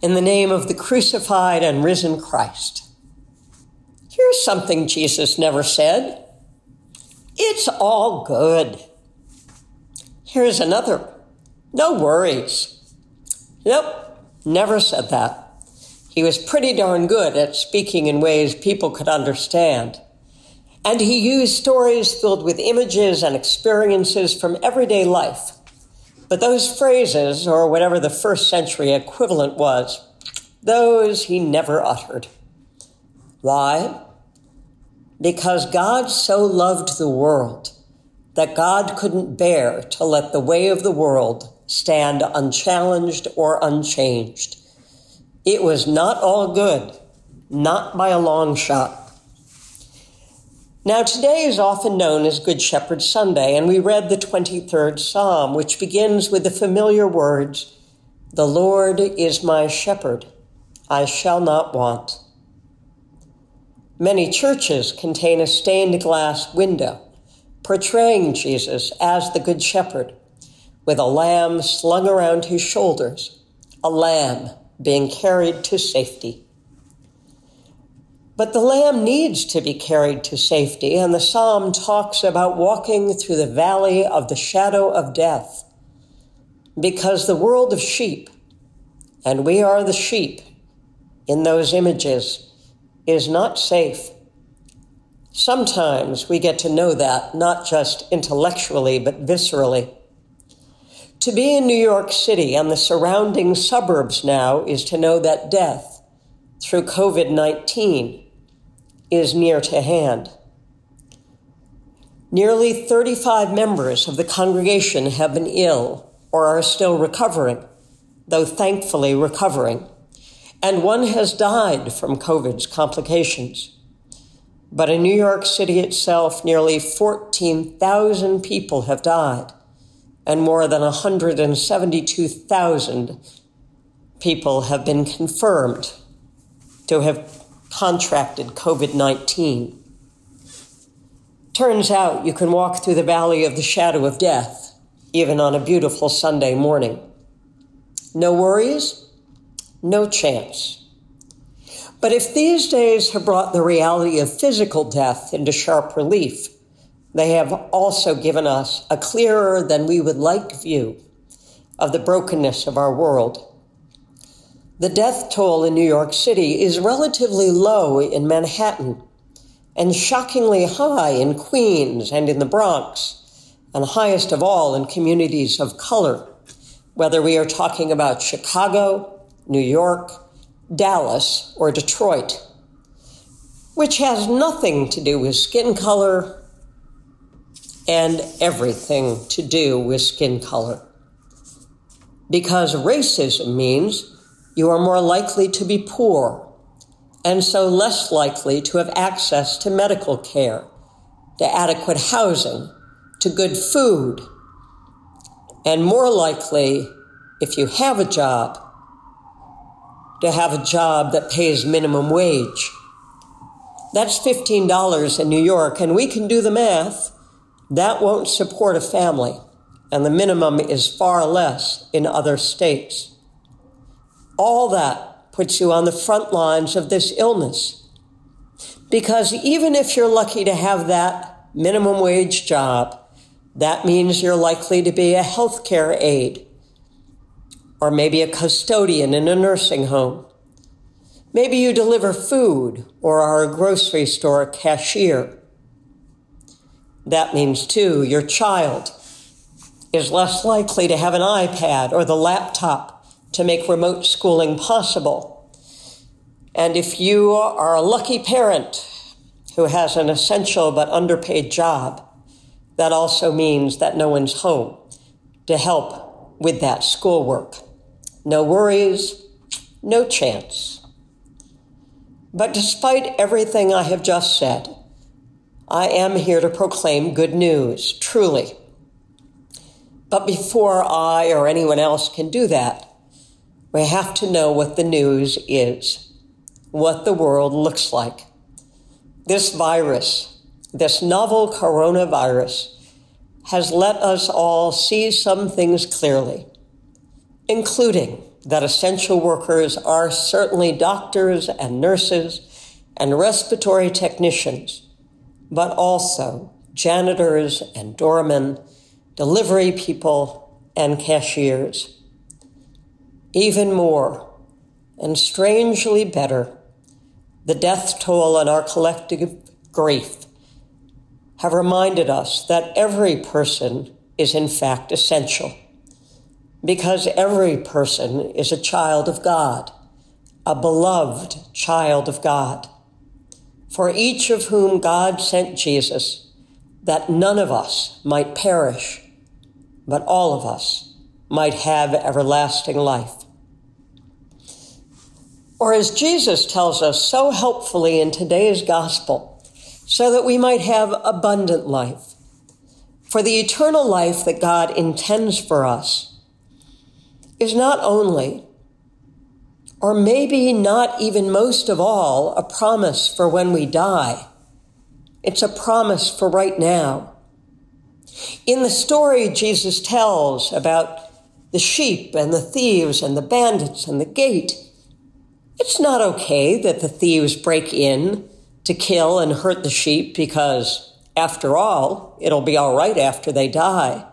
in the name of the crucified and risen Christ. Here's something Jesus never said It's all good. Here's another No worries. Nope, never said that. He was pretty darn good at speaking in ways people could understand. And he used stories filled with images and experiences from everyday life. But those phrases, or whatever the first century equivalent was, those he never uttered. Why? Because God so loved the world that God couldn't bear to let the way of the world stand unchallenged or unchanged. It was not all good, not by a long shot. Now, today is often known as Good Shepherd Sunday, and we read the 23rd Psalm, which begins with the familiar words The Lord is my shepherd, I shall not want. Many churches contain a stained glass window portraying Jesus as the Good Shepherd, with a lamb slung around his shoulders, a lamb being carried to safety. But the lamb needs to be carried to safety, and the psalm talks about walking through the valley of the shadow of death. Because the world of sheep, and we are the sheep in those images, is not safe. Sometimes we get to know that, not just intellectually, but viscerally. To be in New York City and the surrounding suburbs now is to know that death through COVID 19 is near to hand. Nearly 35 members of the congregation have been ill or are still recovering, though thankfully recovering, and one has died from COVID's complications. But in New York City itself, nearly 14,000 people have died, and more than 172,000 people have been confirmed to have contracted COVID 19. Turns out you can walk through the valley of the shadow of death, even on a beautiful Sunday morning. No worries, no chance. But if these days have brought the reality of physical death into sharp relief, they have also given us a clearer than we would like view of the brokenness of our world the death toll in New York City is relatively low in Manhattan and shockingly high in Queens and in the Bronx, and highest of all in communities of color, whether we are talking about Chicago, New York, Dallas, or Detroit, which has nothing to do with skin color and everything to do with skin color. Because racism means you are more likely to be poor and so less likely to have access to medical care, to adequate housing, to good food, and more likely, if you have a job, to have a job that pays minimum wage. That's $15 in New York, and we can do the math. That won't support a family, and the minimum is far less in other states. All that puts you on the front lines of this illness. Because even if you're lucky to have that minimum wage job, that means you're likely to be a healthcare aide or maybe a custodian in a nursing home. Maybe you deliver food or are a grocery store cashier. That means, too, your child is less likely to have an iPad or the laptop to make remote schooling possible. And if you are a lucky parent who has an essential but underpaid job, that also means that no one's home to help with that schoolwork. No worries, no chance. But despite everything I have just said, I am here to proclaim good news, truly. But before I or anyone else can do that, we have to know what the news is, what the world looks like. This virus, this novel coronavirus, has let us all see some things clearly, including that essential workers are certainly doctors and nurses and respiratory technicians, but also janitors and doormen, delivery people, and cashiers. Even more, and strangely better, the death toll and our collective grief have reminded us that every person is in fact essential because every person is a child of God, a beloved child of God, for each of whom God sent Jesus, that none of us might perish, but all of us might have everlasting life. Or as Jesus tells us so helpfully in today's gospel, so that we might have abundant life. For the eternal life that God intends for us is not only, or maybe not even most of all, a promise for when we die. It's a promise for right now. In the story Jesus tells about the sheep and the thieves and the bandits and the gate, it's not okay that the thieves break in to kill and hurt the sheep because, after all, it'll be all right after they die.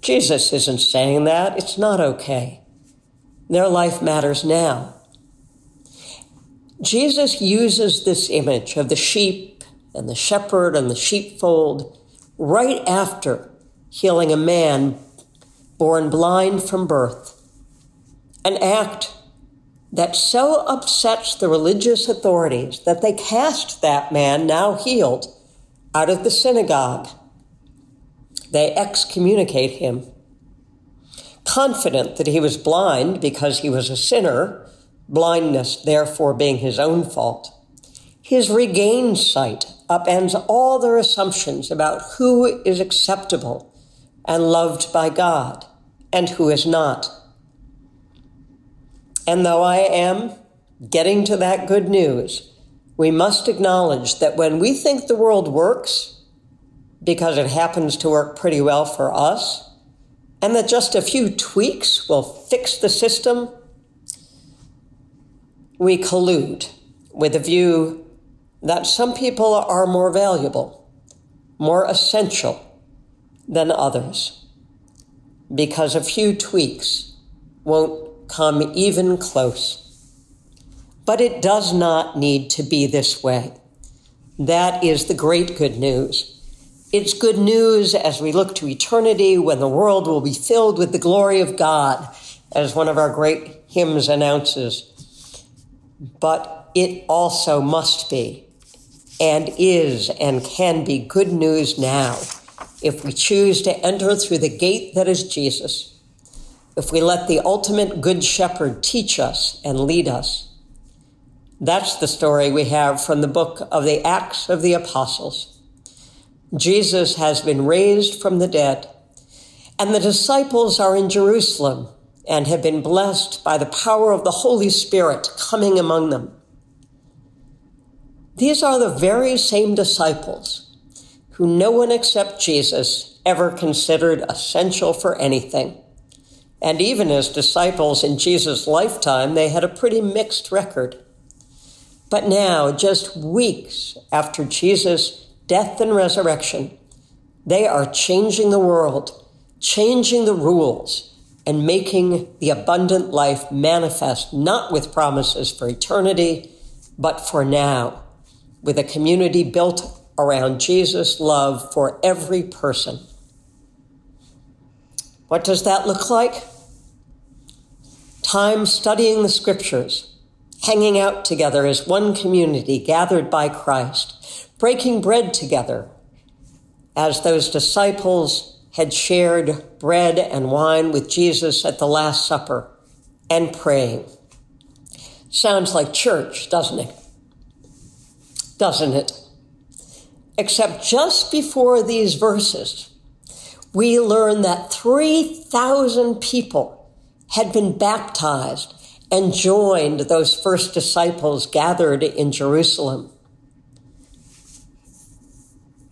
Jesus isn't saying that. It's not okay. Their life matters now. Jesus uses this image of the sheep and the shepherd and the sheepfold right after healing a man born blind from birth, an act that so upsets the religious authorities that they cast that man, now healed, out of the synagogue they excommunicate him. Confident that he was blind because he was a sinner, blindness therefore being his own fault, his regained sight upends all their assumptions about who is acceptable and loved by God and who is not. And though I am getting to that good news, we must acknowledge that when we think the world works, because it happens to work pretty well for us, and that just a few tweaks will fix the system, we collude with the view that some people are more valuable, more essential than others, because a few tweaks won't come even close. But it does not need to be this way. That is the great good news it's good news as we look to eternity when the world will be filled with the glory of God, as one of our great hymns announces. But it also must be, and is, and can be good news now if we choose to enter through the gate that is Jesus, if we let the ultimate Good Shepherd teach us and lead us. That's the story we have from the book of the Acts of the Apostles. Jesus has been raised from the dead, and the disciples are in Jerusalem and have been blessed by the power of the Holy Spirit coming among them. These are the very same disciples who no one except Jesus ever considered essential for anything. And even as disciples in Jesus' lifetime, they had a pretty mixed record. But now, just weeks after Jesus death and resurrection, they are changing the world, changing the rules, and making the abundant life manifest, not with promises for eternity, but for now, with a community built around Jesus' love for every person. What does that look like? Time studying the scriptures, hanging out together as one community gathered by Christ, breaking bread together as those disciples had shared bread and wine with Jesus at the Last Supper and praying. Sounds like church, doesn't it? Doesn't it? Except just before these verses, we learn that 3,000 people had been baptized and joined those first disciples gathered in Jerusalem.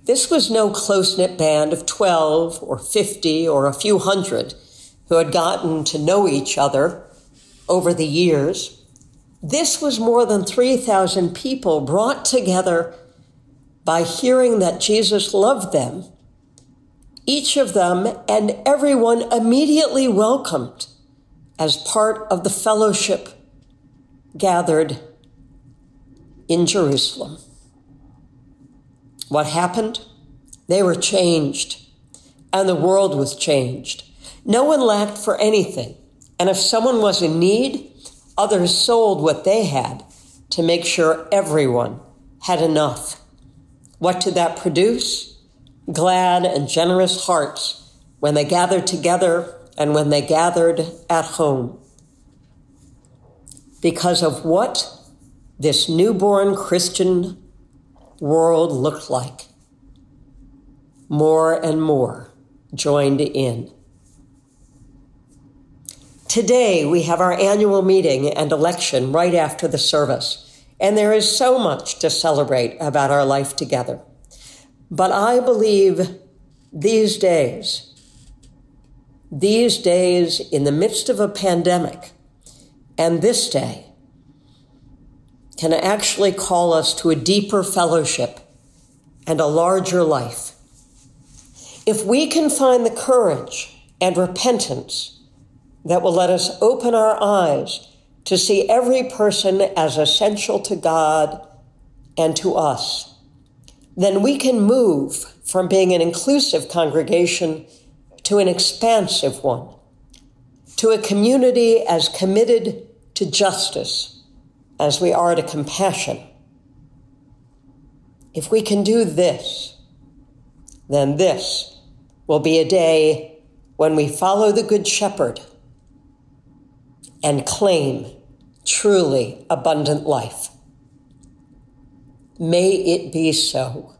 This was no close knit band of 12 or 50 or a few hundred who had gotten to know each other over the years, this was more than 3,000 people brought together by hearing that Jesus loved them. Each of them and everyone immediately welcomed as part of the fellowship gathered in Jerusalem. What happened? They were changed, and the world was changed. No one lacked for anything, and if someone was in need, others sold what they had to make sure everyone had enough. What did that produce? Glad and generous hearts when they gathered together and when they gathered at home. Because of what this newborn Christian world looked like. More and more joined in. Today, we have our annual meeting and election right after the service, and there is so much to celebrate about our life together. But I believe these days, these days in the midst of a pandemic, and this day, can actually call us to a deeper fellowship and a larger life. If we can find the courage and repentance that will let us open our eyes to see every person as essential to God and to us, then we can move from being an inclusive congregation to an expansive one, to a community as committed to justice as we are to compassion. If we can do this, then this will be a day when we follow the Good Shepherd and claim truly abundant life. May it be so.